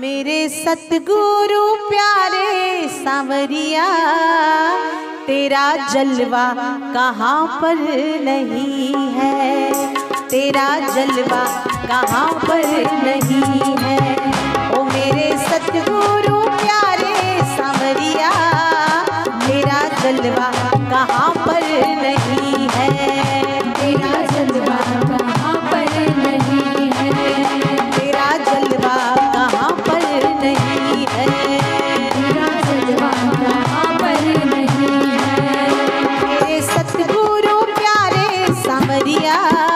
मेरे सतगुरु प्यारे सांवरिया, तेरा जलवा कहाँ पर नहीं है? तेरा जलवा कहाँ पर नहीं है? ओ मेरे सतगुरु प्यारे सांवरिया, मेरा जलवा कहाँ पर नहीं परिया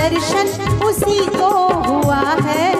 दर्शन उसी को हुआ है।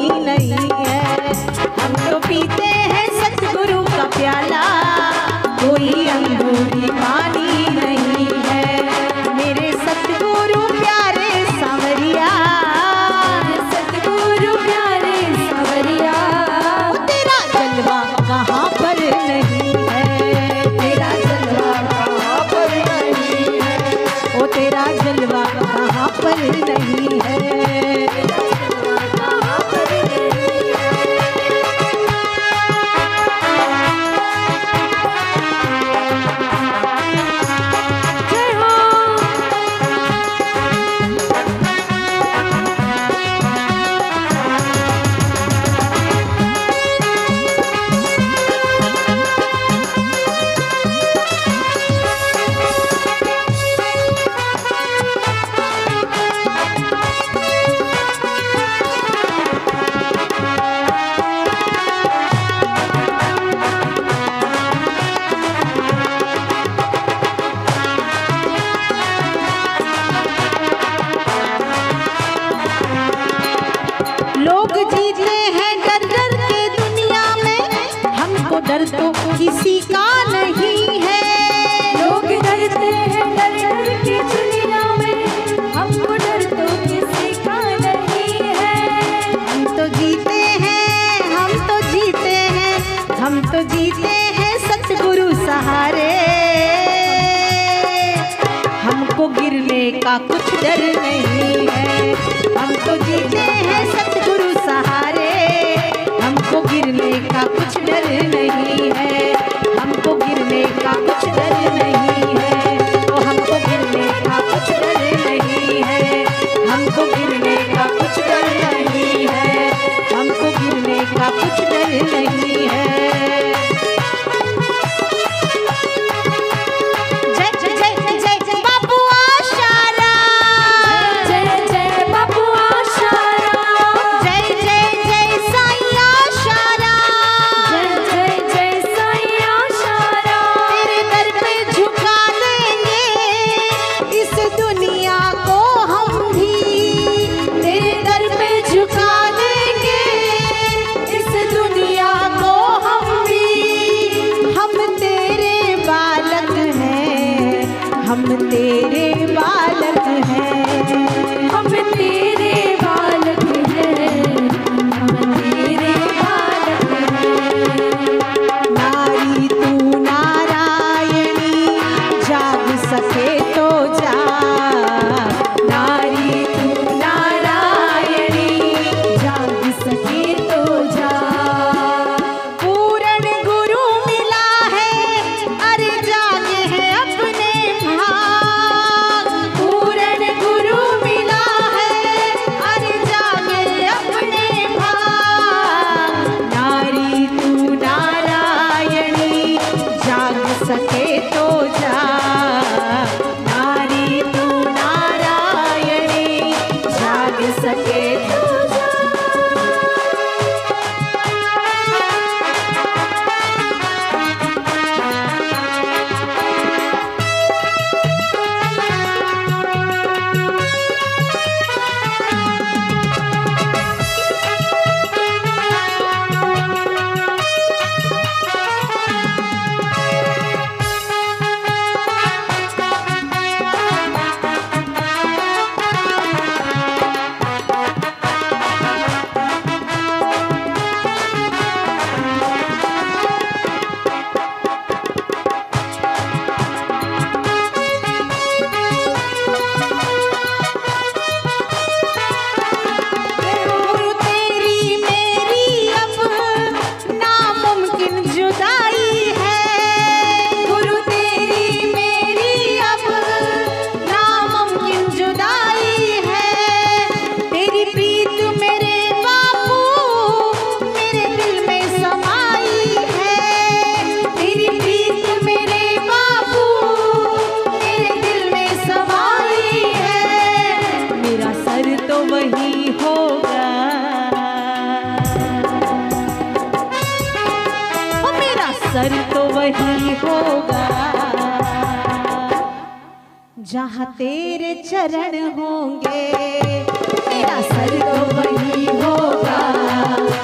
का कुछ डर नहीं है। हम तो जीते हैं सतगुरु सहारे। हमको गिरने का कुछ डर नहीं है। हमको गिरने का कुछ डर नहीं है। तो हमको गिरने का कुछ डर नहीं है। हमको गिरने का कुछ डर नहीं है। हमको गिरने का कुछ डर नहीं दुनिया को तो जहाँ तेरे चरण होंगे मेरा सर तो वही होगा।